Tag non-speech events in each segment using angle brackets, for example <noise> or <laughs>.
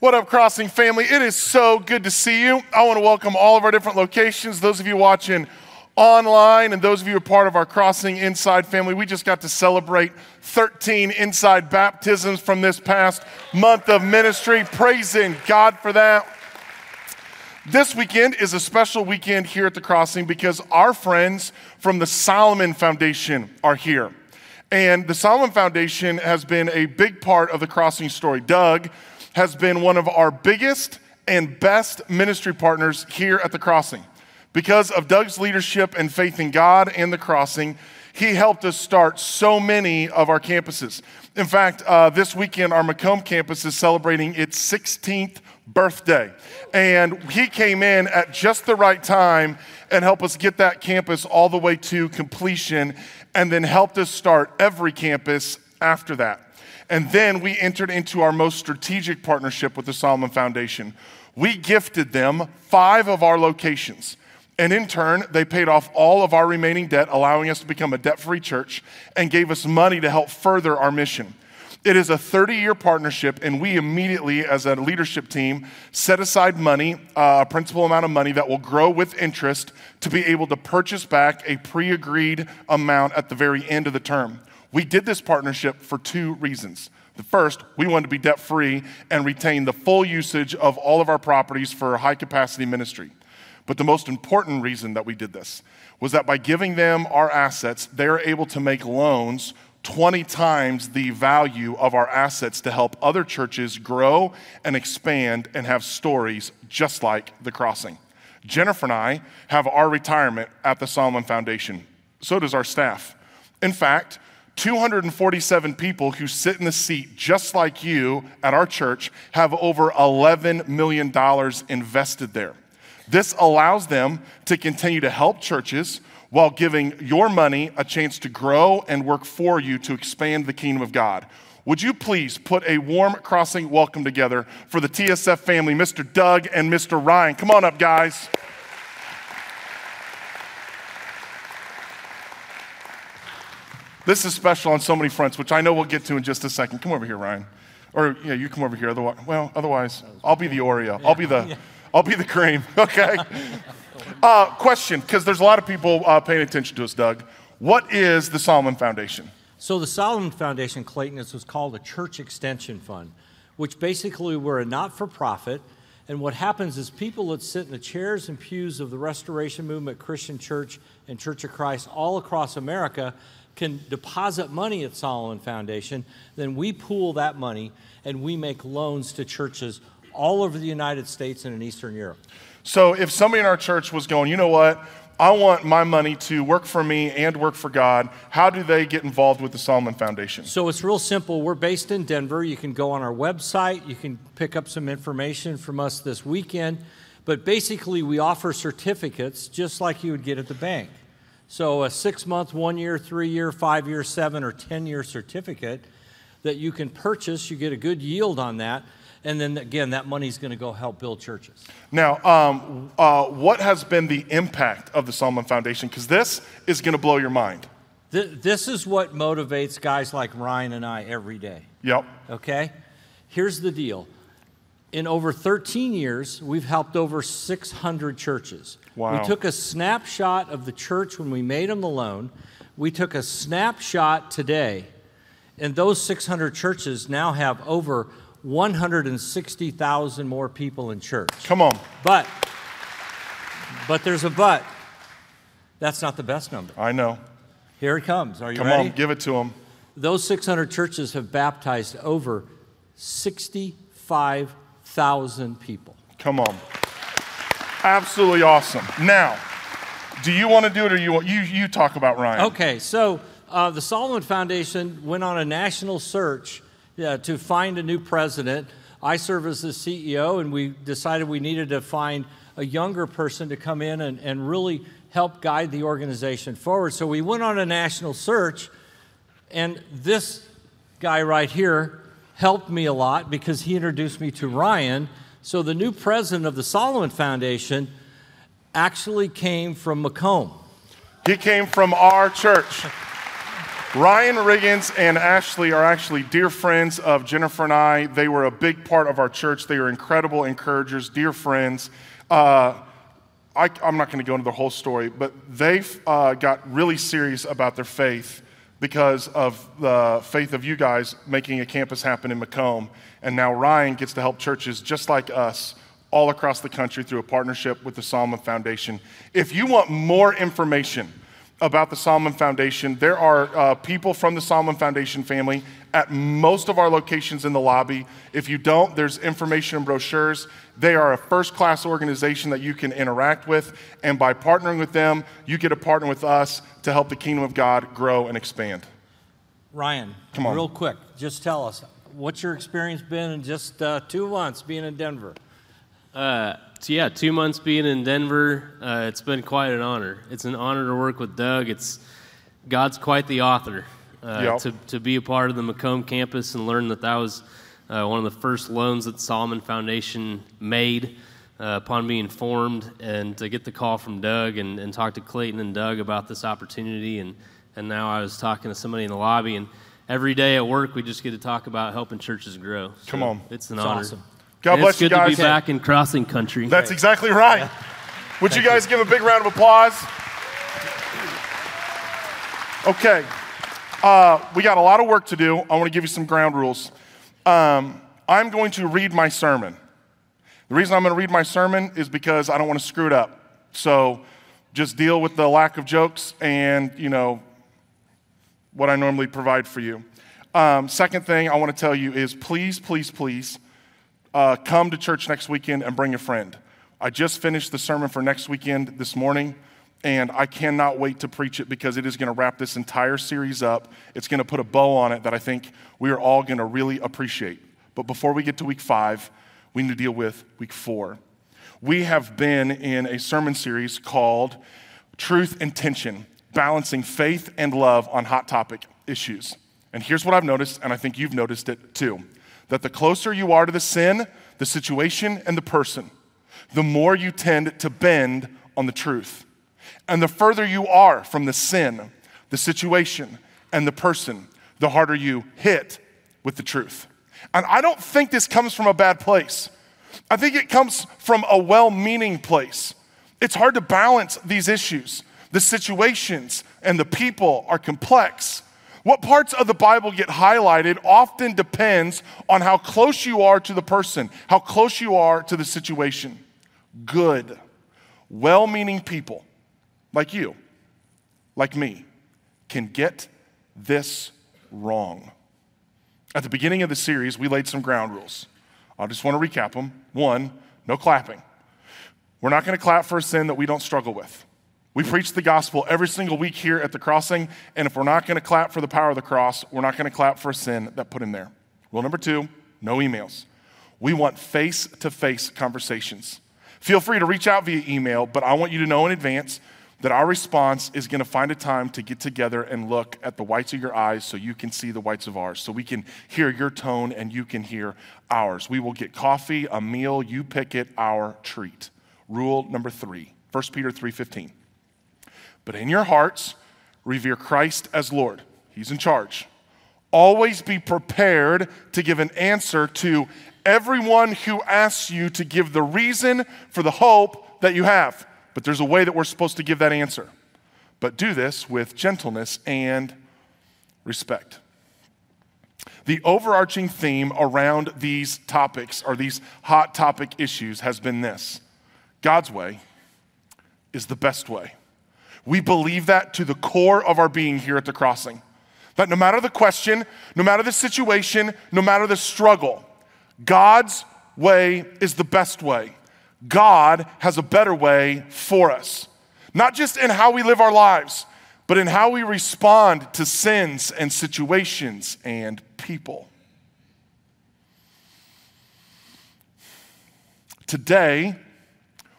What up, Crossing family? It is so good to see you. I want to welcome all of our different locations, those of you watching online, and those of you who are part of our Crossing Inside family. We just got to celebrate 13 inside baptisms from this past month of ministry. Praising God for that. This weekend is a special weekend here at the Crossing because our friends from the Solomon Foundation are here. And the Solomon Foundation has been a big part of the Crossing story. Doug, has been one of our biggest and best ministry partners here at the Crossing. Because of Doug's leadership and faith in God and the Crossing, he helped us start so many of our campuses. In fact, uh, this weekend, our Macomb campus is celebrating its 16th birthday. And he came in at just the right time and helped us get that campus all the way to completion, and then helped us start every campus after that. And then we entered into our most strategic partnership with the Solomon Foundation. We gifted them five of our locations. And in turn, they paid off all of our remaining debt, allowing us to become a debt free church and gave us money to help further our mission. It is a 30 year partnership, and we immediately, as a leadership team, set aside money, uh, a principal amount of money that will grow with interest to be able to purchase back a pre agreed amount at the very end of the term. We did this partnership for two reasons. The first, we wanted to be debt free and retain the full usage of all of our properties for high capacity ministry. But the most important reason that we did this was that by giving them our assets, they're able to make loans 20 times the value of our assets to help other churches grow and expand and have stories just like the crossing. Jennifer and I have our retirement at the Solomon Foundation. So does our staff. In fact, 247 people who sit in the seat just like you at our church have over $11 million invested there. This allows them to continue to help churches while giving your money a chance to grow and work for you to expand the kingdom of God. Would you please put a warm crossing welcome together for the TSF family, Mr. Doug and Mr. Ryan? Come on up, guys. This is special on so many fronts, which I know we'll get to in just a second. Come over here, Ryan. Or yeah, you come over here. Otherwise, well, otherwise, I'll be the Oreo. I'll be the, I'll be the cream. <laughs> Okay. <laughs> Uh, question, because there's a lot of people uh, paying attention to us, Doug. What is the Solomon Foundation? So the Solomon Foundation, Clayton, is what's called a church extension fund, which basically we're a not-for-profit. And what happens is people that sit in the chairs and pews of the Restoration Movement Christian Church and Church of Christ all across America can deposit money at Solomon Foundation, then we pool that money and we make loans to churches all over the United States and in Eastern Europe. So if somebody in our church was going, you know what, I want my money to work for me and work for God, how do they get involved with the Solomon Foundation? So it's real simple. We're based in Denver. You can go on our website, you can pick up some information from us this weekend. But basically, we offer certificates just like you would get at the bank. So a six month, one year, three year, five year, seven, or 10 year certificate that you can purchase. You get a good yield on that. And then again, that money is going to go help build churches. Now, um, uh, what has been the impact of the Solomon Foundation? Because this is going to blow your mind. Th- this is what motivates guys like Ryan and I every day. Yep. Okay? Here's the deal in over 13 years, we've helped over 600 churches. Wow. We took a snapshot of the church when we made them the loan. We took a snapshot today, and those 600 churches now have over 160,000 more people in church. Come on. But, but there's a but. That's not the best number. I know. Here it comes. Are you Come ready? on, give it to them. Those 600 churches have baptized over 65 thousand people. Come on. Absolutely awesome. Now, do you want to do it or you want, you, you talk about Ryan? Okay, so uh, the Solomon Foundation went on a national search uh, to find a new president. I serve as the CEO, and we decided we needed to find a younger person to come in and, and really help guide the organization forward. So we went on a national search, and this guy right here helped me a lot because he introduced me to Ryan. So the new president of the Solomon Foundation actually came from Macomb. He came from our church. Ryan Riggins and Ashley are actually dear friends of Jennifer and I. They were a big part of our church. They are incredible encouragers, dear friends. Uh, I, am not going to go into the whole story, but they uh, got really serious about their faith because of the faith of you guys making a campus happen in Macomb. And now Ryan gets to help churches just like us all across the country through a partnership with the Solomon Foundation. If you want more information, about the Solomon Foundation. There are uh, people from the Solomon Foundation family at most of our locations in the lobby. If you don't, there's information and brochures. They are a first class organization that you can interact with. And by partnering with them, you get to partner with us to help the kingdom of God grow and expand. Ryan, come on. Real quick, just tell us what's your experience been in just uh, two months being in Denver? Uh, so yeah, two months being in Denver, uh, it's been quite an honor. It's an honor to work with Doug. It's God's quite the author. Uh, yep. to, to be a part of the Macomb campus and learn that that was uh, one of the first loans that the Solomon Foundation made uh, upon being formed, and to get the call from Doug and, and talk to Clayton and Doug about this opportunity. And, and now I was talking to somebody in the lobby, and every day at work we just get to talk about helping churches grow. So Come on. It's an That's honor. Awesome. God and bless you guys. It's good to be back in crossing country. That's exactly right. Yeah. Would you guys you. give a big round of applause? Okay. Uh, we got a lot of work to do. I want to give you some ground rules. Um, I'm going to read my sermon. The reason I'm going to read my sermon is because I don't want to screw it up. So just deal with the lack of jokes and, you know, what I normally provide for you. Um, second thing I want to tell you is please, please, please uh, come to church next weekend and bring a friend. I just finished the sermon for next weekend this morning, and I cannot wait to preach it because it is going to wrap this entire series up. It's going to put a bow on it that I think we are all going to really appreciate. But before we get to week five, we need to deal with week four. We have been in a sermon series called Truth and Tension Balancing Faith and Love on Hot Topic Issues. And here's what I've noticed, and I think you've noticed it too that the closer you are to the sin, the situation, and the person, the more you tend to bend on the truth. And the further you are from the sin, the situation, and the person, the harder you hit with the truth. And I don't think this comes from a bad place. I think it comes from a well meaning place. It's hard to balance these issues. The situations and the people are complex. What parts of the Bible get highlighted often depends on how close you are to the person, how close you are to the situation. Good, well meaning people like you, like me, can get this wrong. At the beginning of the series, we laid some ground rules. I just want to recap them. One, no clapping. We're not going to clap for a sin that we don't struggle with. We preach the gospel every single week here at the crossing, and if we're not going to clap for the power of the cross, we're not going to clap for sin that put him there. Rule number two no emails. We want face to face conversations. Feel free to reach out via email, but I want you to know in advance that our response is going to find a time to get together and look at the whites of your eyes so you can see the whites of ours, so we can hear your tone and you can hear ours. We will get coffee, a meal, you pick it, our treat. Rule number three 1 Peter 3:15. But in your hearts, revere Christ as Lord. He's in charge. Always be prepared to give an answer to everyone who asks you to give the reason for the hope that you have. But there's a way that we're supposed to give that answer. But do this with gentleness and respect. The overarching theme around these topics or these hot topic issues has been this God's way is the best way. We believe that to the core of our being here at the crossing. That no matter the question, no matter the situation, no matter the struggle, God's way is the best way. God has a better way for us. Not just in how we live our lives, but in how we respond to sins and situations and people. Today,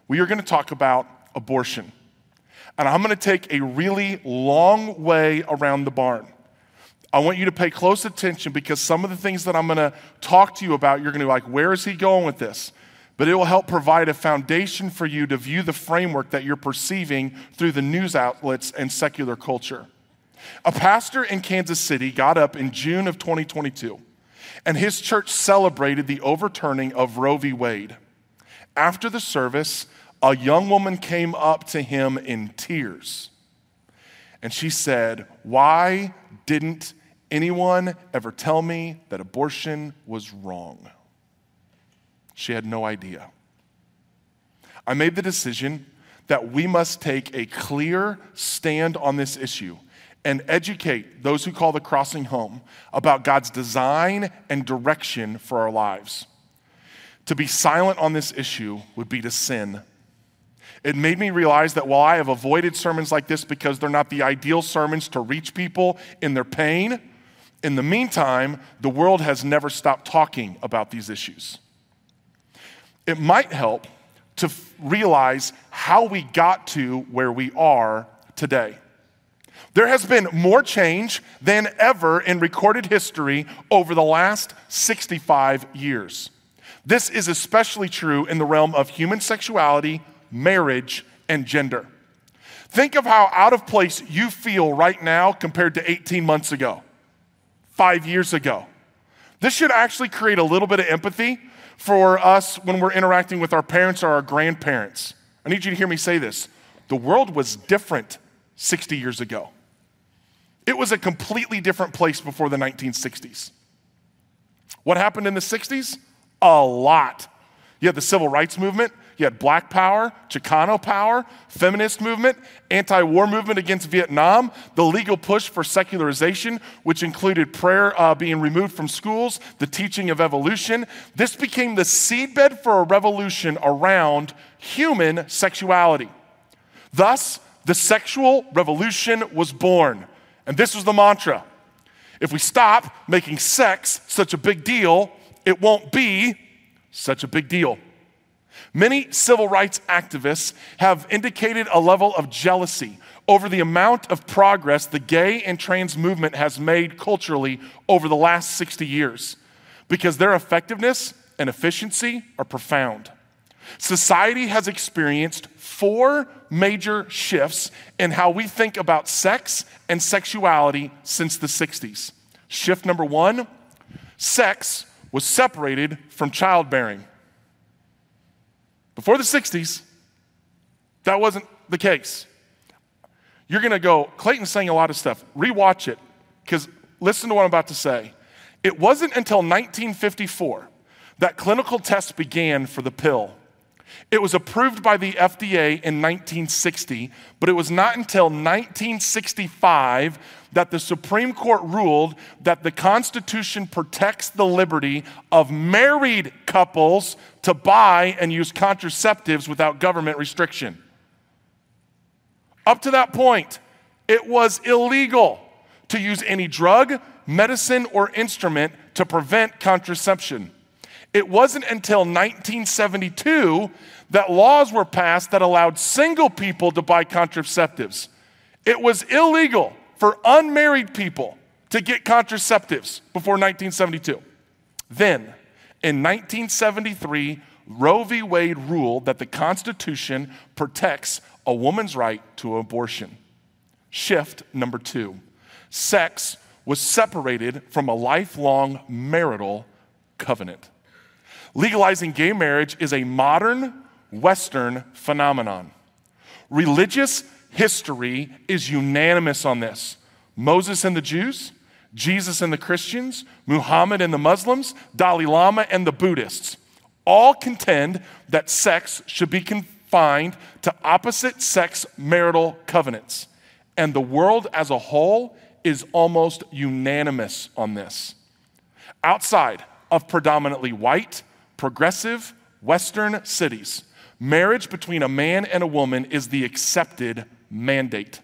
we are going to talk about abortion. And I'm going to take a really long way around the barn. I want you to pay close attention because some of the things that I'm going to talk to you about, you're going to be like, where is he going with this? But it will help provide a foundation for you to view the framework that you're perceiving through the news outlets and secular culture. A pastor in Kansas City got up in June of 2022, and his church celebrated the overturning of Roe v. Wade. After the service, a young woman came up to him in tears. And she said, Why didn't anyone ever tell me that abortion was wrong? She had no idea. I made the decision that we must take a clear stand on this issue and educate those who call the crossing home about God's design and direction for our lives. To be silent on this issue would be to sin. It made me realize that while I have avoided sermons like this because they're not the ideal sermons to reach people in their pain, in the meantime, the world has never stopped talking about these issues. It might help to f- realize how we got to where we are today. There has been more change than ever in recorded history over the last 65 years. This is especially true in the realm of human sexuality, marriage, and gender. Think of how out of place you feel right now compared to 18 months ago, five years ago. This should actually create a little bit of empathy for us when we're interacting with our parents or our grandparents. I need you to hear me say this. The world was different 60 years ago. It was a completely different place before the 1960s. What happened in the 60s? A lot. You had the civil rights movement, you had black power, Chicano power, feminist movement, anti war movement against Vietnam, the legal push for secularization, which included prayer uh, being removed from schools, the teaching of evolution. This became the seedbed for a revolution around human sexuality. Thus, the sexual revolution was born. And this was the mantra if we stop making sex such a big deal, it won't be such a big deal. Many civil rights activists have indicated a level of jealousy over the amount of progress the gay and trans movement has made culturally over the last 60 years because their effectiveness and efficiency are profound. Society has experienced four major shifts in how we think about sex and sexuality since the 60s. Shift number one sex was separated from childbearing. Before the 60s, that wasn't the case. You're going to go, Clayton's saying a lot of stuff. Rewatch it, because listen to what I'm about to say. It wasn't until 1954 that clinical tests began for the pill. It was approved by the FDA in 1960, but it was not until 1965 that the Supreme Court ruled that the Constitution protects the liberty of married couples to buy and use contraceptives without government restriction. Up to that point, it was illegal to use any drug, medicine, or instrument to prevent contraception. It wasn't until 1972 that laws were passed that allowed single people to buy contraceptives. It was illegal for unmarried people to get contraceptives before 1972. Then, in 1973, Roe v. Wade ruled that the Constitution protects a woman's right to abortion. Shift number two sex was separated from a lifelong marital covenant. Legalizing gay marriage is a modern Western phenomenon. Religious history is unanimous on this. Moses and the Jews, Jesus and the Christians, Muhammad and the Muslims, Dalai Lama and the Buddhists all contend that sex should be confined to opposite sex marital covenants. And the world as a whole is almost unanimous on this. Outside of predominantly white, progressive Western cities, marriage between a man and a woman is the accepted mandate.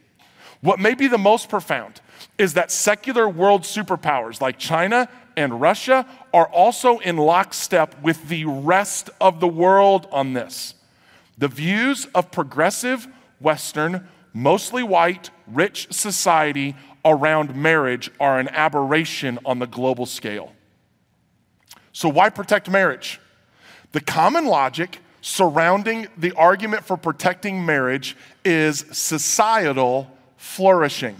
What may be the most profound is that secular world superpowers like China and Russia are also in lockstep with the rest of the world on this. The views of progressive Western, mostly white, rich society around marriage are an aberration on the global scale. So, why protect marriage? The common logic surrounding the argument for protecting marriage is societal flourishing.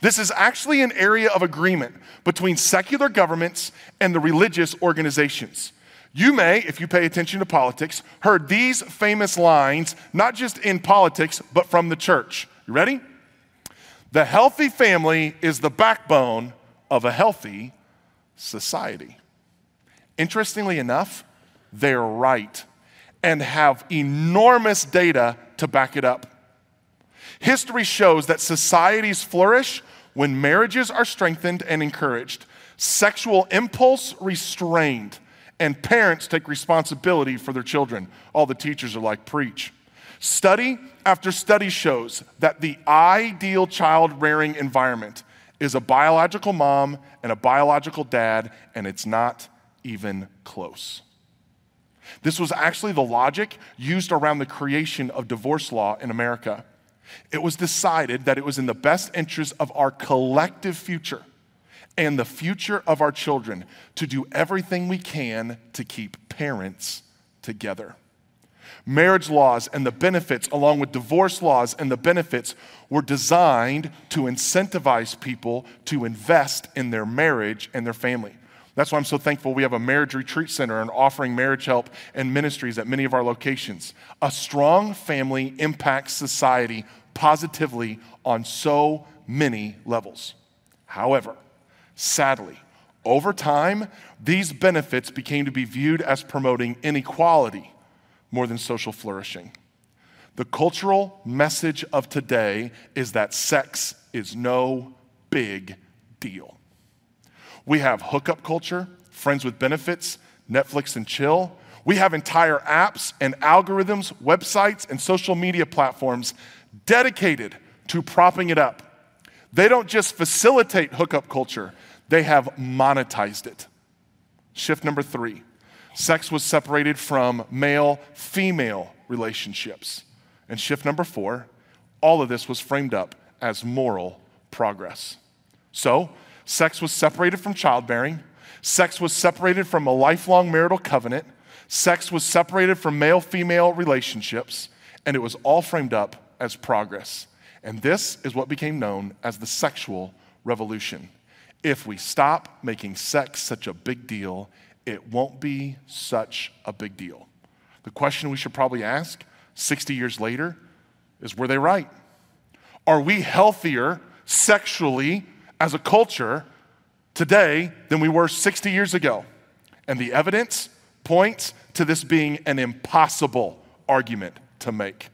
This is actually an area of agreement between secular governments and the religious organizations. You may, if you pay attention to politics, heard these famous lines, not just in politics, but from the church. You ready? The healthy family is the backbone of a healthy society. Interestingly enough, they're right and have enormous data to back it up. History shows that societies flourish when marriages are strengthened and encouraged, sexual impulse restrained, and parents take responsibility for their children. All the teachers are like, preach. Study after study shows that the ideal child rearing environment is a biological mom and a biological dad, and it's not even close. This was actually the logic used around the creation of divorce law in America. It was decided that it was in the best interest of our collective future and the future of our children to do everything we can to keep parents together. Marriage laws and the benefits, along with divorce laws and the benefits, were designed to incentivize people to invest in their marriage and their family. That's why I'm so thankful we have a marriage retreat center and offering marriage help and ministries at many of our locations. A strong family impacts society positively on so many levels. However, sadly, over time, these benefits became to be viewed as promoting inequality more than social flourishing. The cultural message of today is that sex is no big deal. We have hookup culture, friends with benefits, Netflix and chill. We have entire apps and algorithms, websites, and social media platforms dedicated to propping it up. They don't just facilitate hookup culture, they have monetized it. Shift number three sex was separated from male female relationships. And shift number four all of this was framed up as moral progress. So, sex was separated from childbearing, sex was separated from a lifelong marital covenant, sex was separated from male female relationships, and it was all framed up as progress. And this is what became known as the sexual revolution. If we stop making sex such a big deal, it won't be such a big deal. The question we should probably ask 60 years later is were they right? Are we healthier sexually as a culture today than we were 60 years ago? And the evidence points to this being an impossible argument to make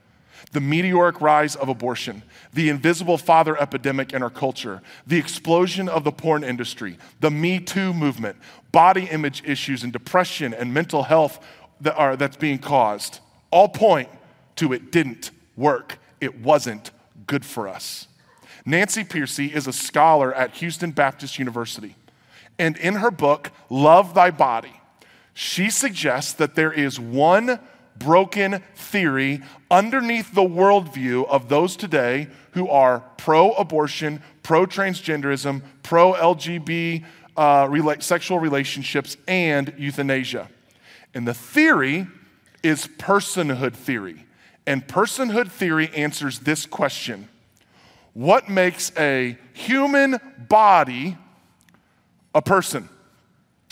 the meteoric rise of abortion, the invisible father epidemic in our culture, the explosion of the porn industry, the Me Too movement, body image issues and depression and mental health that are, that's being caused, all point to it didn't work. It wasn't good for us. Nancy Pearcey is a scholar at Houston Baptist University. And in her book, Love Thy Body, she suggests that there is one broken theory underneath the worldview of those today who are pro abortion, pro transgenderism, pro LGBT uh, rela- sexual relationships, and euthanasia. And the theory is personhood theory. And personhood theory answers this question What makes a human body a person?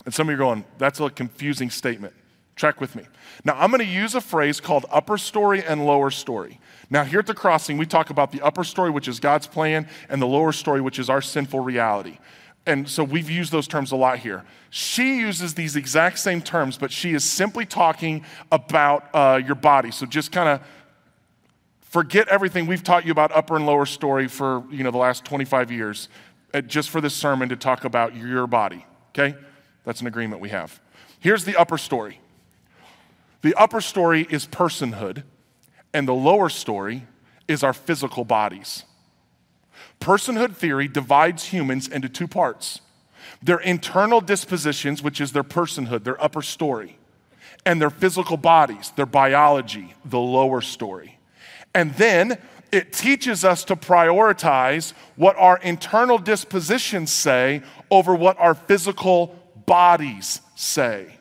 And some of you are going, that's a confusing statement. Track with me. Now, I'm going to use a phrase called upper story and lower story. Now, here at the crossing, we talk about the upper story, which is God's plan, and the lower story, which is our sinful reality. And so we've used those terms a lot here. She uses these exact same terms, but she is simply talking about uh, your body. So just kind of forget everything we've taught you about upper and lower story for you know the last 25 years, uh, just for this sermon to talk about your body. Okay, that's an agreement we have. Here's the upper story. The upper story is personhood, and the lower story is our physical bodies. Personhood theory divides humans into two parts their internal dispositions, which is their personhood, their upper story, and their physical bodies, their biology, the lower story. And then it teaches us to prioritize what our internal dispositions say over what our physical bodies say.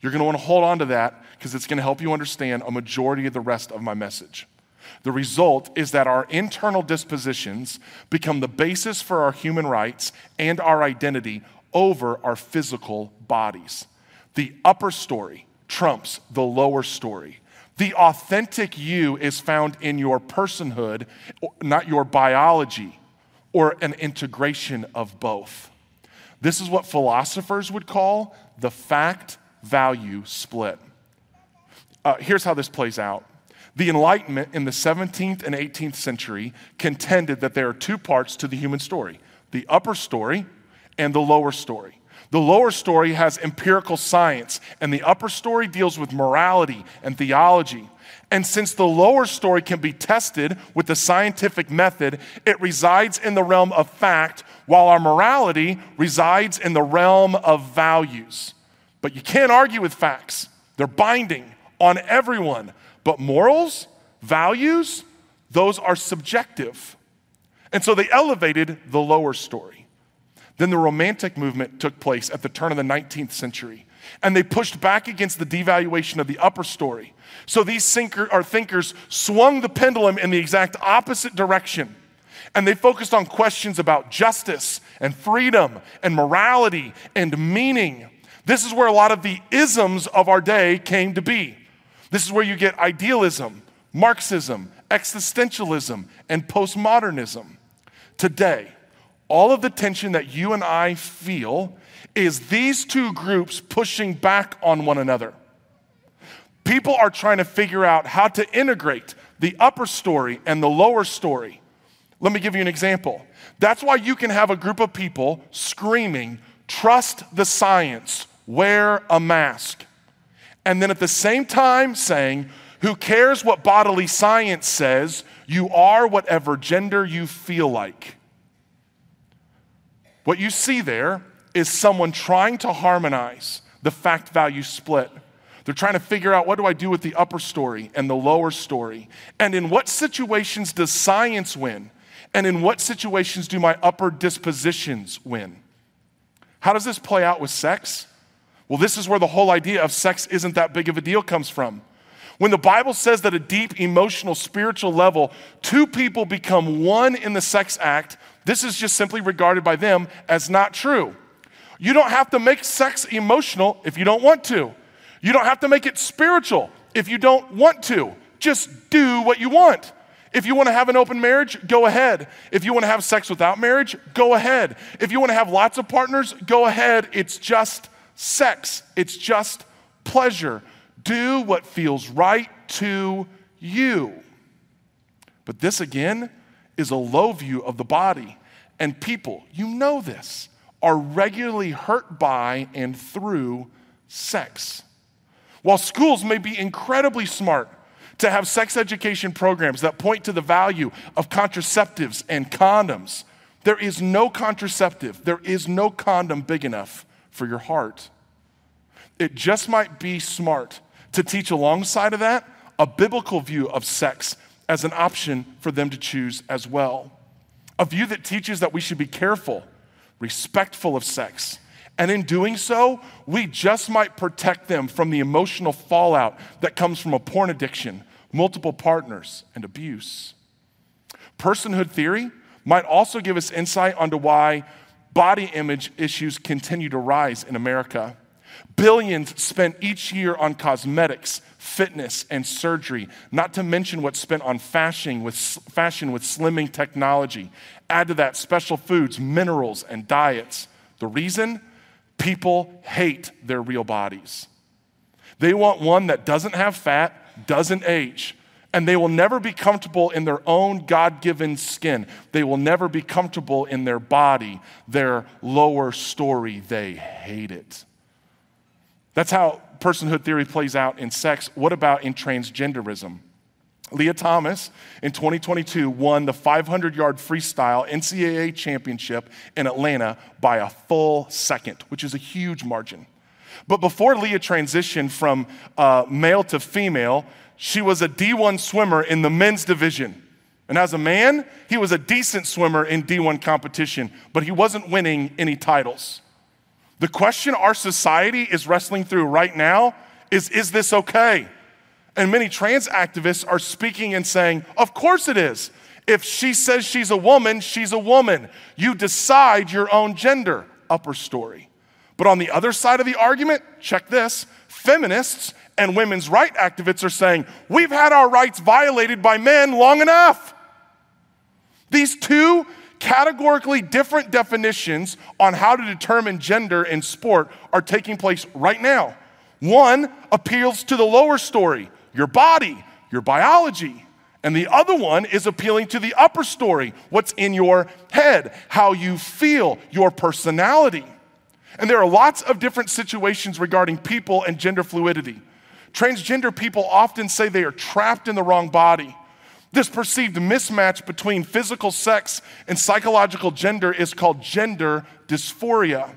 You're going to want to hold on to that because it's going to help you understand a majority of the rest of my message. The result is that our internal dispositions become the basis for our human rights and our identity over our physical bodies. The upper story trumps the lower story. The authentic you is found in your personhood, not your biology, or an integration of both. This is what philosophers would call the fact value split. Uh, here's how this plays out. The Enlightenment in the 17th and 18th century contended that there are two parts to the human story the upper story and the lower story. The lower story has empirical science, and the upper story deals with morality and theology. And since the lower story can be tested with the scientific method, it resides in the realm of fact, while our morality resides in the realm of values. But you can't argue with facts, they're binding on everyone. But morals, values, those are subjective. And so they elevated the lower story. Then the Romantic movement took place at the turn of the 19th century, and they pushed back against the devaluation of the upper story. So these or thinkers swung the pendulum in the exact opposite direction. And they focused on questions about justice and freedom and morality and meaning. This is where a lot of the isms of our day came to be. This is where you get idealism, Marxism, existentialism, and postmodernism. Today, all of the tension that you and I feel is these two groups pushing back on one another. People are trying to figure out how to integrate the upper story and the lower story. Let me give you an example. That's why you can have a group of people screaming, trust the science, wear a mask and then at the same time saying, Who cares what bodily science says? You are whatever gender you feel like. What you see there is someone trying to harmonize the fact value split. They're trying to figure out what do I do with the upper story and the lower story? And in what situations does science win? And in what situations do my upper dispositions win? How does this play out with sex? Well, this is where the whole idea of sex isn't that big of a deal comes from. When the Bible says that a deep emotional, spiritual level, two people become one in the sex act, this is just simply regarded by them as not true. You don't have to make sex emotional if you don't want to. You don't have to make it spiritual if you don't want to. Just do what you want. If you want to have an open marriage, go ahead. If you want to have sex without marriage, go ahead. If you want to have lots of partners, go ahead. It's just sex, it's just pleasure. Do what feels right to you. But this again is a low view of the body. And people, you know this, are regularly hurt by and through sex. While schools may be incredibly smart to have sex education programs that point to the value of contraceptives and condoms, there is no contraceptive, there is no condom big enough for your heart. It just might be smart to teach alongside of that a biblical view of sex as an option for them to choose as well. A view that teaches that we should be careful, respectful of sex. And in doing so, we just might protect them from the emotional fallout that comes from a porn addiction, multiple partners, and abuse. Personhood theory might also give us insight onto why body image issues continue to rise in America. Billions spent each year on cosmetics, fitness, and surgery, not to mention what's spent on fashion with, fashion with slimming technology. Add to that special foods, minerals, and diets. The reason? People hate their real bodies. They want one that doesn't have fat, doesn't age, and they will never be comfortable in their own God given skin. They will never be comfortable in their body, their lower story. They hate it. That's how personhood theory plays out in sex. What about in transgenderism? Lia Thomas in 2022 won the 500 yard freestyle NCAA championship in Atlanta by a full second, which is a huge margin. But before Leah transitioned from uh, male to female, she was a D1 swimmer in the men's division. And as a man, he was a decent swimmer in D1 competition, but he wasn't winning any titles. The question our society is wrestling through right now is is this okay? And many trans activists are speaking and saying, Of course it is. If she says she's a woman, she's a woman. You decide your own gender, upper story. But on the other side of the argument, check this feminists and women's right activists are saying, We've had our rights violated by men long enough. These two categorically different definitions on how to determine gender in sport are taking place right now. One appeals to the lower story, your body, your biology. And the other one is appealing to the upper story, what's in your head, how you feel, your personality. And there are lots of different situations regarding people and gender fluidity. Transgender people often say they are trapped in the wrong body. This perceived mismatch between physical sex and psychological gender is called gender dysphoria.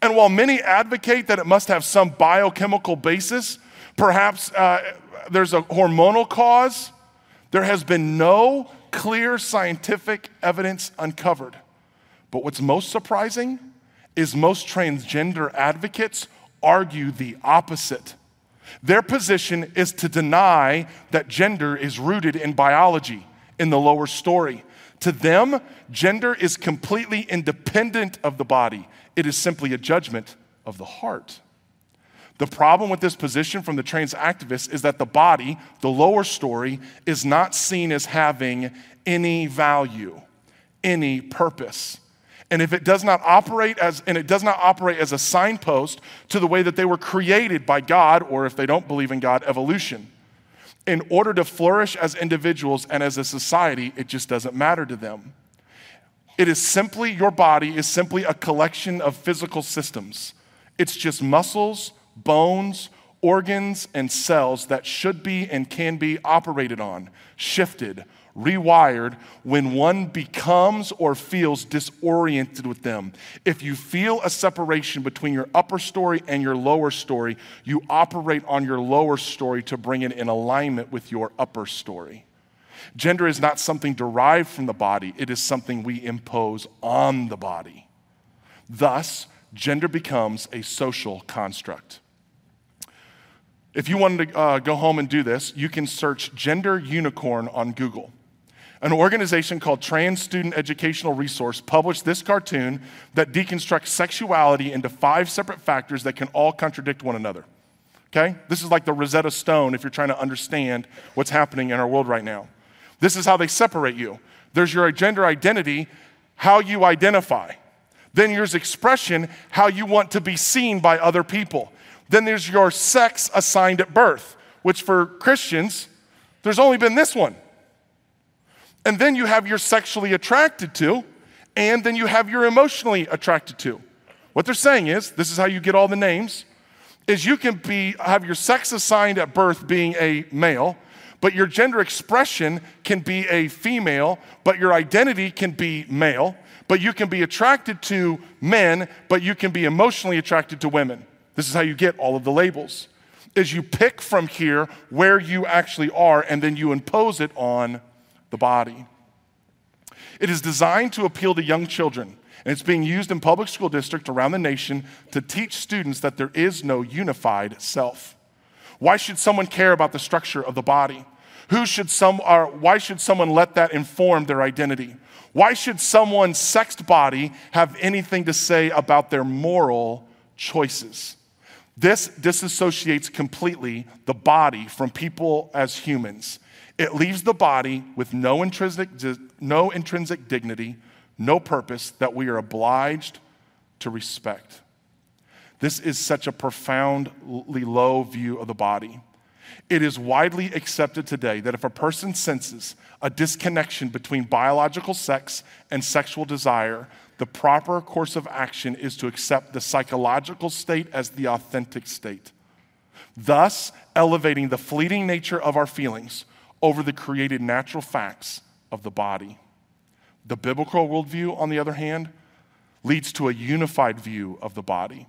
And while many advocate that it must have some biochemical basis, perhaps uh, there's a hormonal cause, there has been no clear scientific evidence uncovered. But what's most surprising is most transgender advocates argue the opposite. Their position is to deny that gender is rooted in biology, in the lower story. To them, gender is completely independent of the body, it is simply a judgment of the heart. The problem with this position from the trans activists is that the body, the lower story, is not seen as having any value, any purpose. And if it does not operate as, and it does not operate as a signpost to the way that they were created by God, or if they don't believe in God, evolution, in order to flourish as individuals and as a society, it just doesn't matter to them. It is simply, your body is simply a collection of physical systems. It's just muscles, bones, organs, and cells that should be and can be operated on, shifted, rewired when one becomes or feels disoriented with them. If you feel a separation between your upper story and your lower story, you operate on your lower story to bring it in alignment with your upper story. Gender is not something derived from the body, it is something we impose on the body. Thus, gender becomes a social construct. If you wanted to uh, go home and do this, you can search gender unicorn on Google. An organization called Trans Student Educational Resource published this cartoon that deconstructs sexuality into five separate factors that can all contradict one another. Okay? This is like the Rosetta Stone if you're trying to understand what's happening in our world right now. This is how they separate you there's your gender identity, how you identify. Then there's expression, how you want to be seen by other people. Then there's your sex assigned at birth, which for Christians, there's only been this one. And then you have your sexually attracted to, and then you have your emotionally attracted to. What they're saying is, this is how you get all the names, is you can be have your sex assigned at birth being a male, but your gender expression can be a female, but your identity can be male, but you can be attracted to men, but you can be emotionally attracted to women. This is how you get all of the labels. Is you pick from here where you actually are and then you impose it on the body. It is designed to appeal to young children, and it's being used in public school districts around the nation to teach students that there is no unified self. Why should someone care about the structure of the body? Who should some, or why should someone let that inform their identity? Why should someone's sexed body have anything to say about their moral choices? This disassociates completely the body from people as humans it leaves the body with no intrinsic, no intrinsic dignity, no purpose that we are obliged to respect. This is such a profoundly low view of the body. It is widely accepted today that if a person senses a disconnection between biological sex and sexual desire, the proper course of action is to accept the psychological state as the authentic state, thus elevating the fleeting nature of our feelings over the created natural facts of the body. The biblical worldview, on the other hand, leads to a unified view of the body.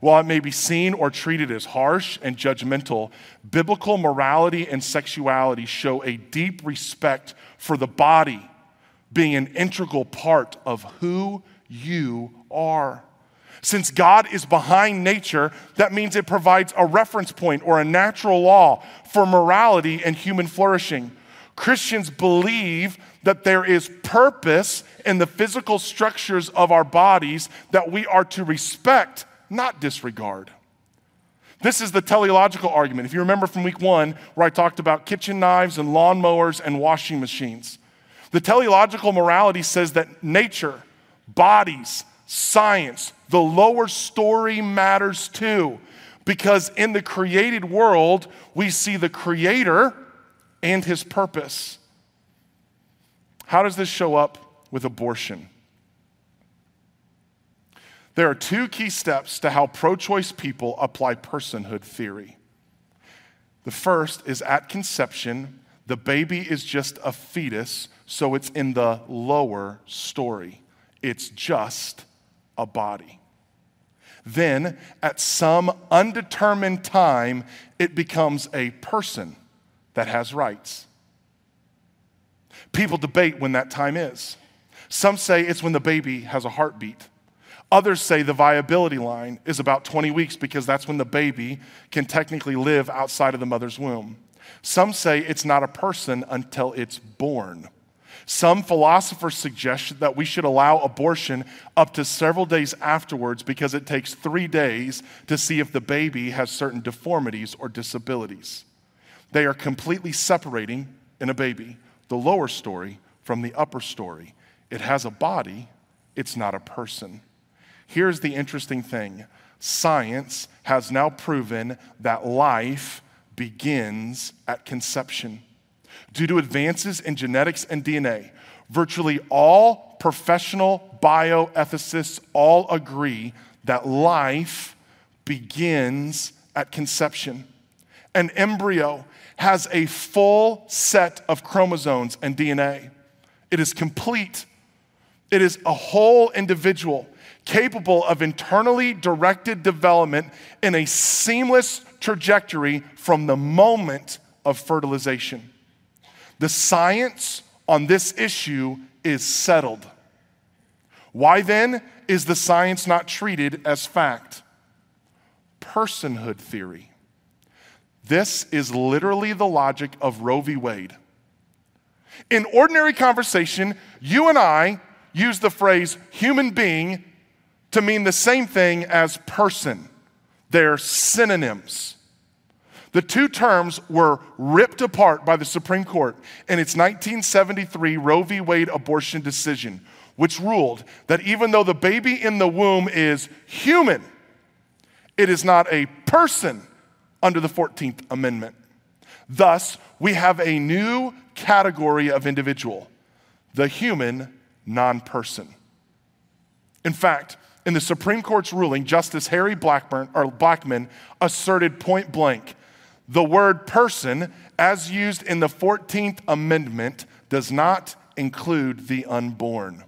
While it may be seen or treated as harsh and judgmental, biblical morality and sexuality show a deep respect for the body being an integral part of who you are. Since God is behind nature, that means it provides a reference point or a natural law for morality and human flourishing. Christians believe that there is purpose in the physical structures of our bodies that we are to respect, not disregard. This is the teleological argument. If you remember from week one, where I talked about kitchen knives and lawnmowers and washing machines, the teleological morality says that nature, bodies, science, the lower story matters too. Because in the created world, we see the creator and his purpose. How does this show up with abortion? There are two key steps to how pro choice people apply personhood theory. The first is at conception, the baby is just a fetus, so it's in the lower story. It's just a body. Then, at some undetermined time, it becomes a person that has rights. People debate when that time is. Some say it's when the baby has a heartbeat. Others say the viability line is about 20 weeks because that's when the baby can technically live outside of the mother's womb. Some say it's not a person until it's born. Some philosophers suggest that we should allow abortion up to several days afterwards because it takes three days to see if the baby has certain deformities or disabilities. They are completely separating in a baby the lower story from the upper story. It has a body, it's not a person. Here's the interesting thing science has now proven that life begins at conception. Due to advances in genetics and DNA, virtually all professional bioethicists all agree that life begins at conception. An embryo has a full set of chromosomes and DNA. It is complete. It is a whole individual capable of internally directed development in a seamless trajectory from the moment of fertilization. The science on this issue is settled. Why then is the science not treated as fact? Personhood theory. This is literally the logic of Roe v. Wade. In ordinary conversation, you and I use the phrase human being to mean the same thing as person. They're synonyms. The two terms were ripped apart by the Supreme Court in its 1973 Roe v. Wade abortion decision, which ruled that even though the baby in the womb is human, it is not a person under the 14th Amendment. Thus, we have a new category of individual the human non person. In fact, in the Supreme Court's ruling, Justice Harry Blackburn, or Blackmun asserted point blank the word person, as used in the 14th Amendment, does not include the unborn.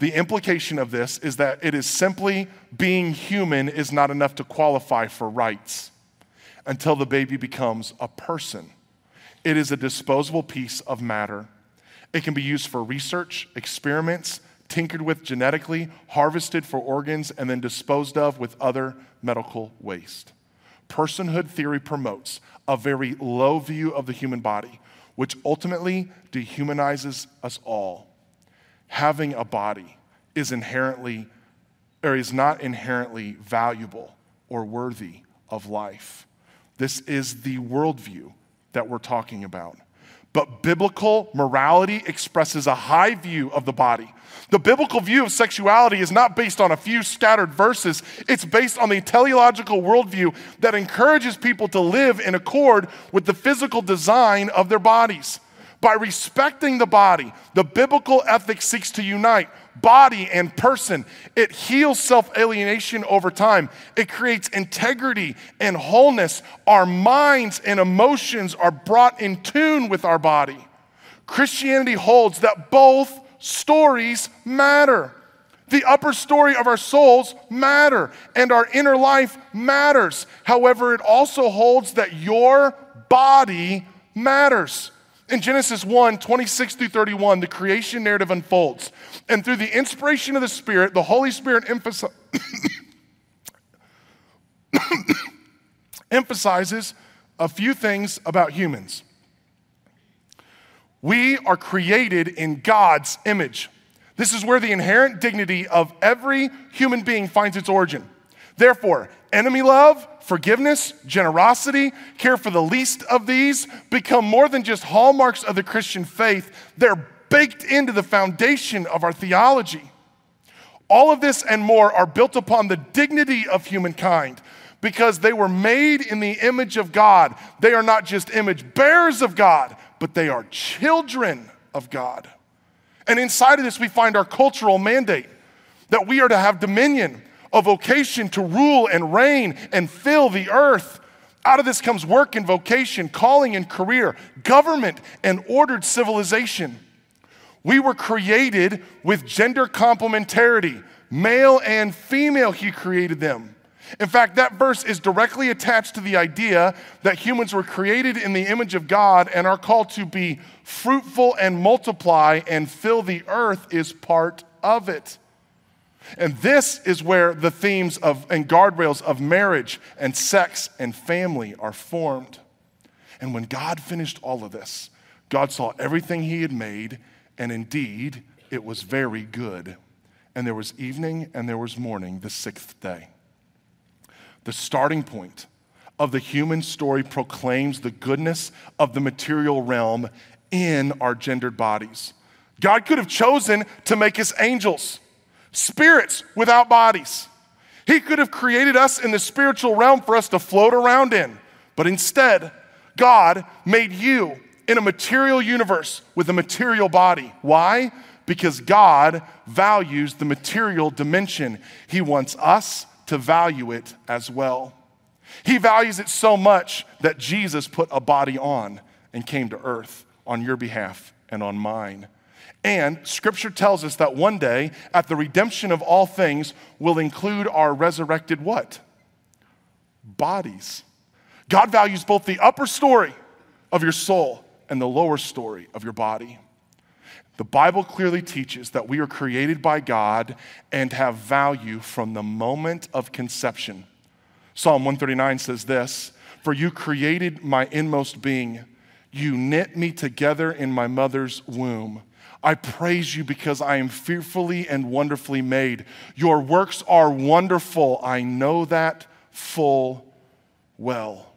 The implication of this is that it is simply being human is not enough to qualify for rights until the baby becomes a person. It is a disposable piece of matter. It can be used for research, experiments, tinkered with genetically, harvested for organs, and then disposed of with other medical waste. Personhood theory promotes a very low view of the human body, which ultimately dehumanizes us all. Having a body is inherently or is not inherently valuable or worthy of life. This is the worldview that we're talking about. But biblical morality expresses a high view of the body. The biblical view of sexuality is not based on a few scattered verses, it's based on the teleological worldview that encourages people to live in accord with the physical design of their bodies. By respecting the body, the biblical ethic seeks to unite body and person. It heals self alienation over time. It creates integrity and wholeness. Our minds and emotions are brought in tune with our body. Christianity holds that both stories matter. The upper story of our souls matter and our inner life matters. However, it also holds that your body matters. In Genesis 1 26 through 31, the creation narrative unfolds. And through the inspiration of the Spirit, the Holy Spirit <coughs> <coughs> emphasizes a few things about humans. We are created in God's image. This is where the inherent dignity of every human being finds its origin. Therefore, enemy love, forgiveness, generosity, care for the least of these become more than just hallmarks of the Christian faith. They're baked into the foundation of our theology. All of this and more are built upon the dignity of humankind because they were made in the image of God. They are not just image bearers of God, but they are children of God. And inside of this, we find our cultural mandate that we are to have dominion, a vocation to rule and reign and fill the earth. Out of this comes work and vocation, calling and career, government and ordered civilization. We were created with gender complementarity. Male and female, He created them. In fact, that verse is directly attached to the idea that humans were created in the image of God and are called to be fruitful and multiply and fill the earth, is part of it. And this is where the themes of and guardrails of marriage and sex and family are formed. And when God finished all of this, God saw everything he had made, and indeed it was very good. And there was evening and there was morning, the sixth day. The starting point of the human story proclaims the goodness of the material realm in our gendered bodies. God could have chosen to make us angels spirits without bodies. He could have created us in the spiritual realm for us to float around in, but instead, God made you in a material universe with a material body. Why? Because God values the material dimension. He wants us to value it as well. He values it so much that Jesus put a body on and came to earth on your behalf and on mine. And scripture tells us that one day, at the redemption of all things, will include our resurrected what? Bodies. God values both the upper story of your soul and the lower story of your body. The Bible clearly teaches that we are created by God and have value from the moment of conception. Psalm 139 says this For you created my inmost being, you knit me together in my mother's womb. I praise you because I am fearfully and wonderfully made. Your works are wonderful. I know that full well.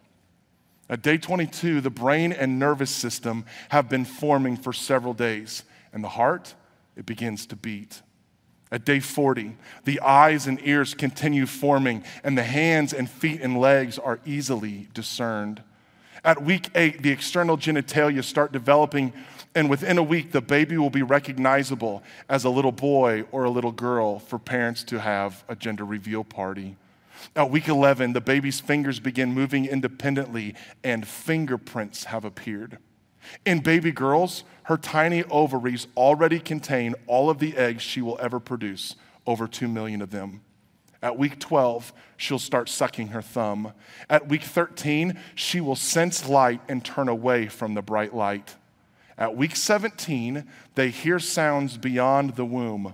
At day 22, the brain and nervous system have been forming for several days, and the heart, it begins to beat. At day 40, the eyes and ears continue forming, and the hands and feet and legs are easily discerned. At week eight, the external genitalia start developing and within a week, the baby will be recognizable as a little boy or a little girl for parents to have a gender reveal party. At week 11, the baby's fingers begin moving independently and fingerprints have appeared. In baby girls, her tiny ovaries already contain all of the eggs she will ever produce, over 2 million of them. At week 12, she'll start sucking her thumb. At week 13, she will sense light and turn away from the bright light. At week 17, they hear sounds beyond the womb.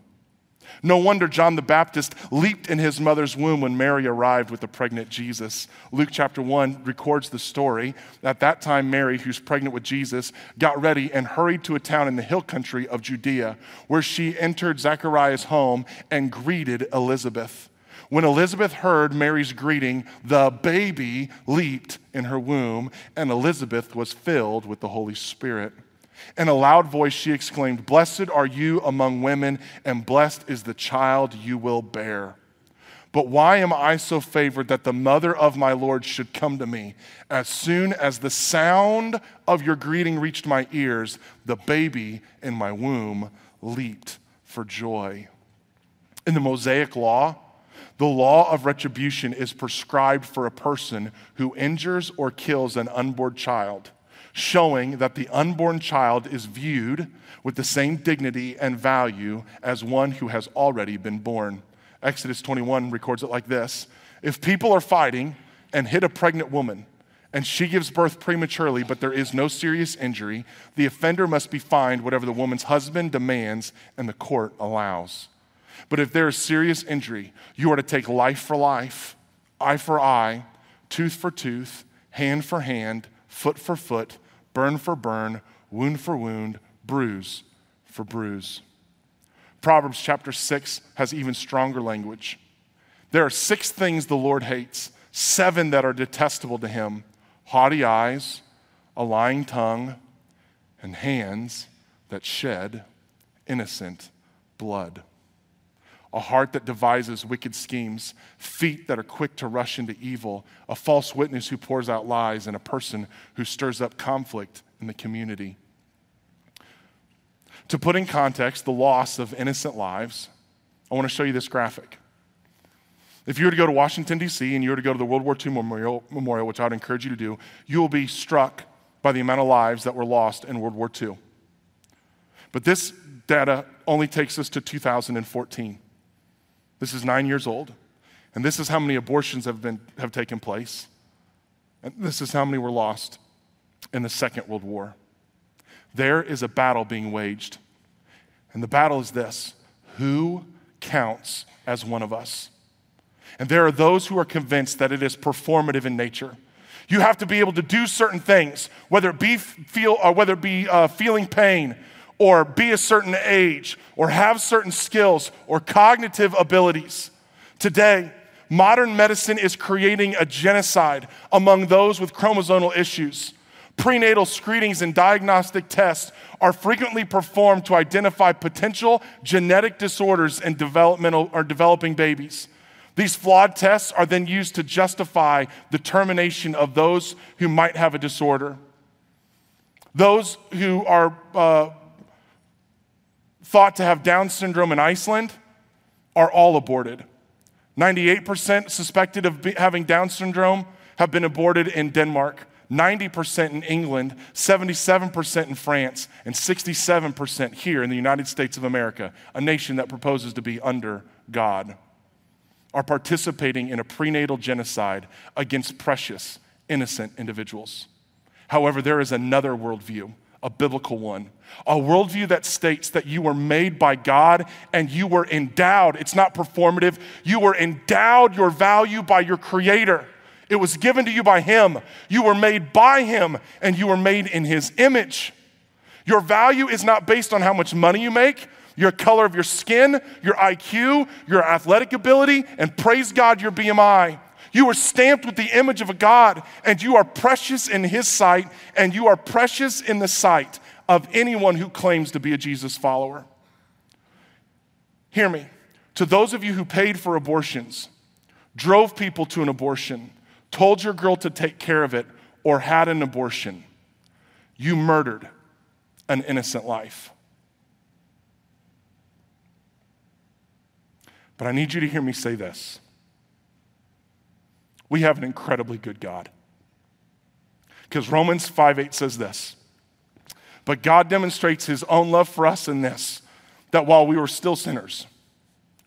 No wonder John the Baptist leaped in his mother's womb when Mary arrived with the pregnant Jesus. Luke chapter 1 records the story. At that time, Mary, who's pregnant with Jesus, got ready and hurried to a town in the hill country of Judea, where she entered Zechariah's home and greeted Elizabeth. When Elizabeth heard Mary's greeting, the baby leaped in her womb, and Elizabeth was filled with the Holy Spirit. In a loud voice, she exclaimed, Blessed are you among women, and blessed is the child you will bear. But why am I so favored that the mother of my Lord should come to me? As soon as the sound of your greeting reached my ears, the baby in my womb leaped for joy. In the Mosaic law, the law of retribution is prescribed for a person who injures or kills an unborn child showing that the unborn child is viewed with the same dignity and value as one who has already been born. Exodus 21 records it like this If people are fighting and hit a pregnant woman, and she gives birth prematurely, but there is no serious injury, the offender must be fined whatever the woman's husband demands and the court allows. But if there is serious injury, you are to take life for life, eye for eye, tooth for tooth, hand for hand, foot for foot, burn for burn, wound for wound, bruise for bruise. Proverbs chapter 6 has even stronger language. There are six things the Lord hates, seven that are detestable to him haughty eyes, a lying tongue, and hands that shed innocent blood. A heart that devises wicked schemes, feet that are quick to rush into evil, a false witness who pours out lies, and a person who stirs up conflict in the community. To put in context the loss of innocent lives, I want to show you this graphic. If you were to go to Washington, D.C., and you were to go to the World War II Memorial, Memorial, which I would encourage you to do, you will be struck by the amount of lives that were lost in World War II. But this data only takes us to 2014. This is nine years old, and this is how many abortions have, been, have taken place, and this is how many were lost in the Second World War. There is a battle being waged, and the battle is this who counts as one of us? And there are those who are convinced that it is performative in nature. You have to be able to do certain things, whether it be feel or whether it be uh, feeling pain, or be a certain age, or have certain skills or cognitive abilities. Today, modern medicine is creating a genocide among those with chromosomal issues. Prenatal screenings and diagnostic tests are frequently performed to identify potential genetic disorders in developmental or developing babies. These flawed tests are then used to justify the termination of those who might have a disorder. Those who are uh, thought to have Down syndrome in Iceland are all aborted. 98% suspected of having Down syndrome have been aborted in Denmark, 90% in England, 77% in France, and 67% here in the United States of America, a nation that proposes to be under God are participating in a prenatal genocide against precious, innocent individuals. However, there is another worldview, a biblical one, a worldview that states that you were made by God and you were endowed. It's not performative. You were endowed your value by your Creator. It was given to you by Him. You were made by Him and you were made in His image. Your value is not based on how much money you make your color of your skin, your IQ, your athletic ability, and praise God, your BMI. You are stamped with the image of a God, and you are precious in His sight, and you are precious in the sight of anyone who claims to be a Jesus follower. Hear me. To those of you who paid for abortions, drove people to an abortion, told your girl to take care of it, or had an abortion, you murdered an innocent life. But I need you to hear me say this. We have an incredibly good God. Because Romans 5 8 says this. But God demonstrates his own love for us in this that while we were still sinners,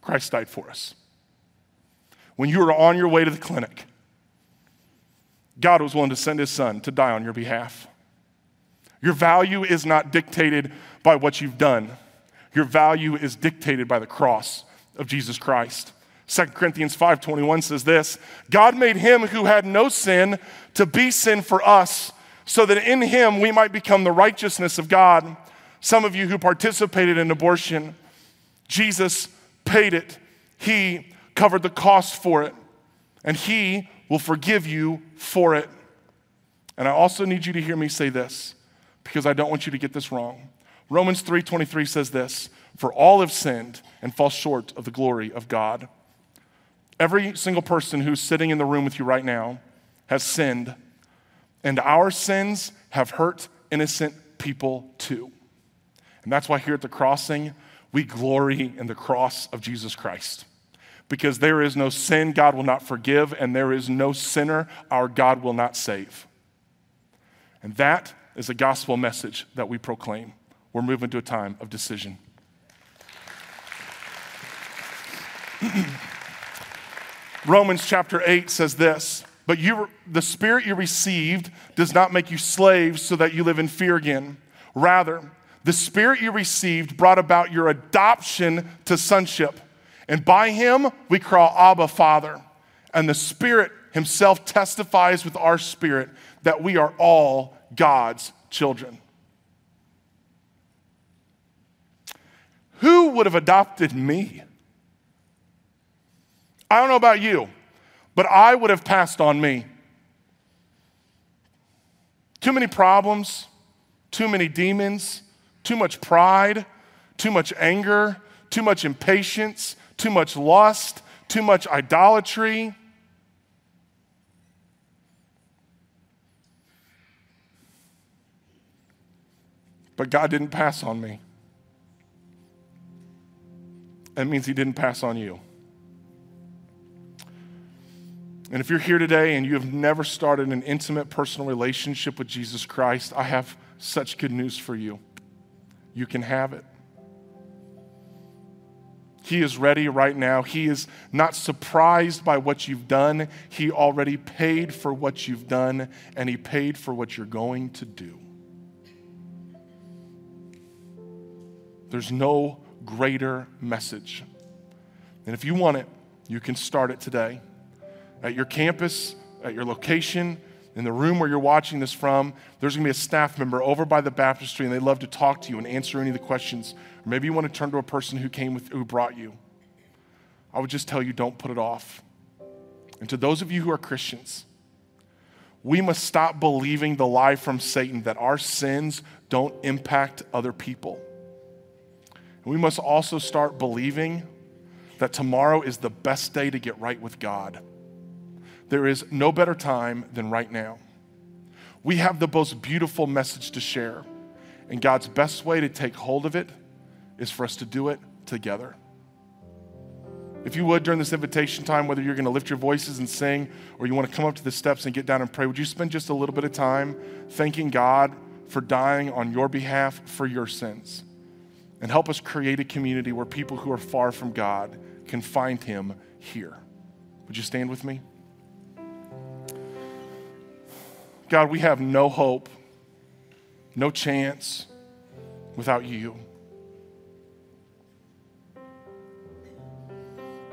Christ died for us. When you were on your way to the clinic, God was willing to send his son to die on your behalf. Your value is not dictated by what you've done, your value is dictated by the cross of Jesus Christ. 2 Corinthians 5:21 says this, God made him who had no sin to be sin for us, so that in him we might become the righteousness of God. Some of you who participated in abortion, Jesus paid it. He covered the cost for it, and he will forgive you for it. And I also need you to hear me say this because I don't want you to get this wrong. Romans 3:23 says this, for all have sinned and fall short of the glory of God. Every single person who's sitting in the room with you right now has sinned, and our sins have hurt innocent people too. And that's why here at the crossing, we glory in the cross of Jesus Christ. Because there is no sin God will not forgive, and there is no sinner our God will not save. And that is a gospel message that we proclaim. We're moving to a time of decision. <clears throat> Romans chapter 8 says this But you, the spirit you received does not make you slaves so that you live in fear again. Rather, the spirit you received brought about your adoption to sonship. And by him, we cry, Abba, Father. And the Spirit himself testifies with our spirit that we are all God's children. Who would have adopted me? I don't know about you, but I would have passed on me. Too many problems, too many demons, too much pride, too much anger, too much impatience, too much lust, too much idolatry. But God didn't pass on me. That means He didn't pass on you. And if you're here today and you have never started an intimate personal relationship with Jesus Christ, I have such good news for you. You can have it. He is ready right now. He is not surprised by what you've done. He already paid for what you've done, and He paid for what you're going to do. There's no greater message. And if you want it, you can start it today. At your campus, at your location, in the room where you're watching this from, there's gonna be a staff member over by the baptistry and they'd love to talk to you and answer any of the questions. Or maybe you wanna turn to a person who came with, who brought you. I would just tell you don't put it off. And to those of you who are Christians, we must stop believing the lie from Satan that our sins don't impact other people. And we must also start believing that tomorrow is the best day to get right with God. There is no better time than right now. We have the most beautiful message to share, and God's best way to take hold of it is for us to do it together. If you would, during this invitation time, whether you're going to lift your voices and sing or you want to come up to the steps and get down and pray, would you spend just a little bit of time thanking God for dying on your behalf for your sins? And help us create a community where people who are far from God can find Him here. Would you stand with me? God, we have no hope, no chance without you.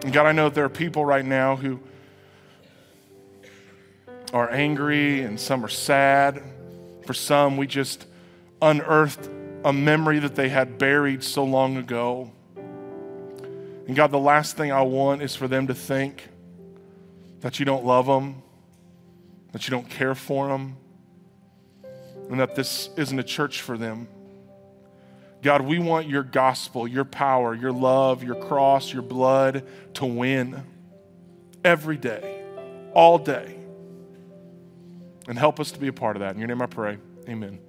And God, I know that there are people right now who are angry and some are sad. For some, we just unearthed a memory that they had buried so long ago. And God, the last thing I want is for them to think that you don't love them that you don't care for them, and that this isn't a church for them. God, we want your gospel, your power, your love, your cross, your blood to win every day, all day. And help us to be a part of that. In your name I pray. Amen.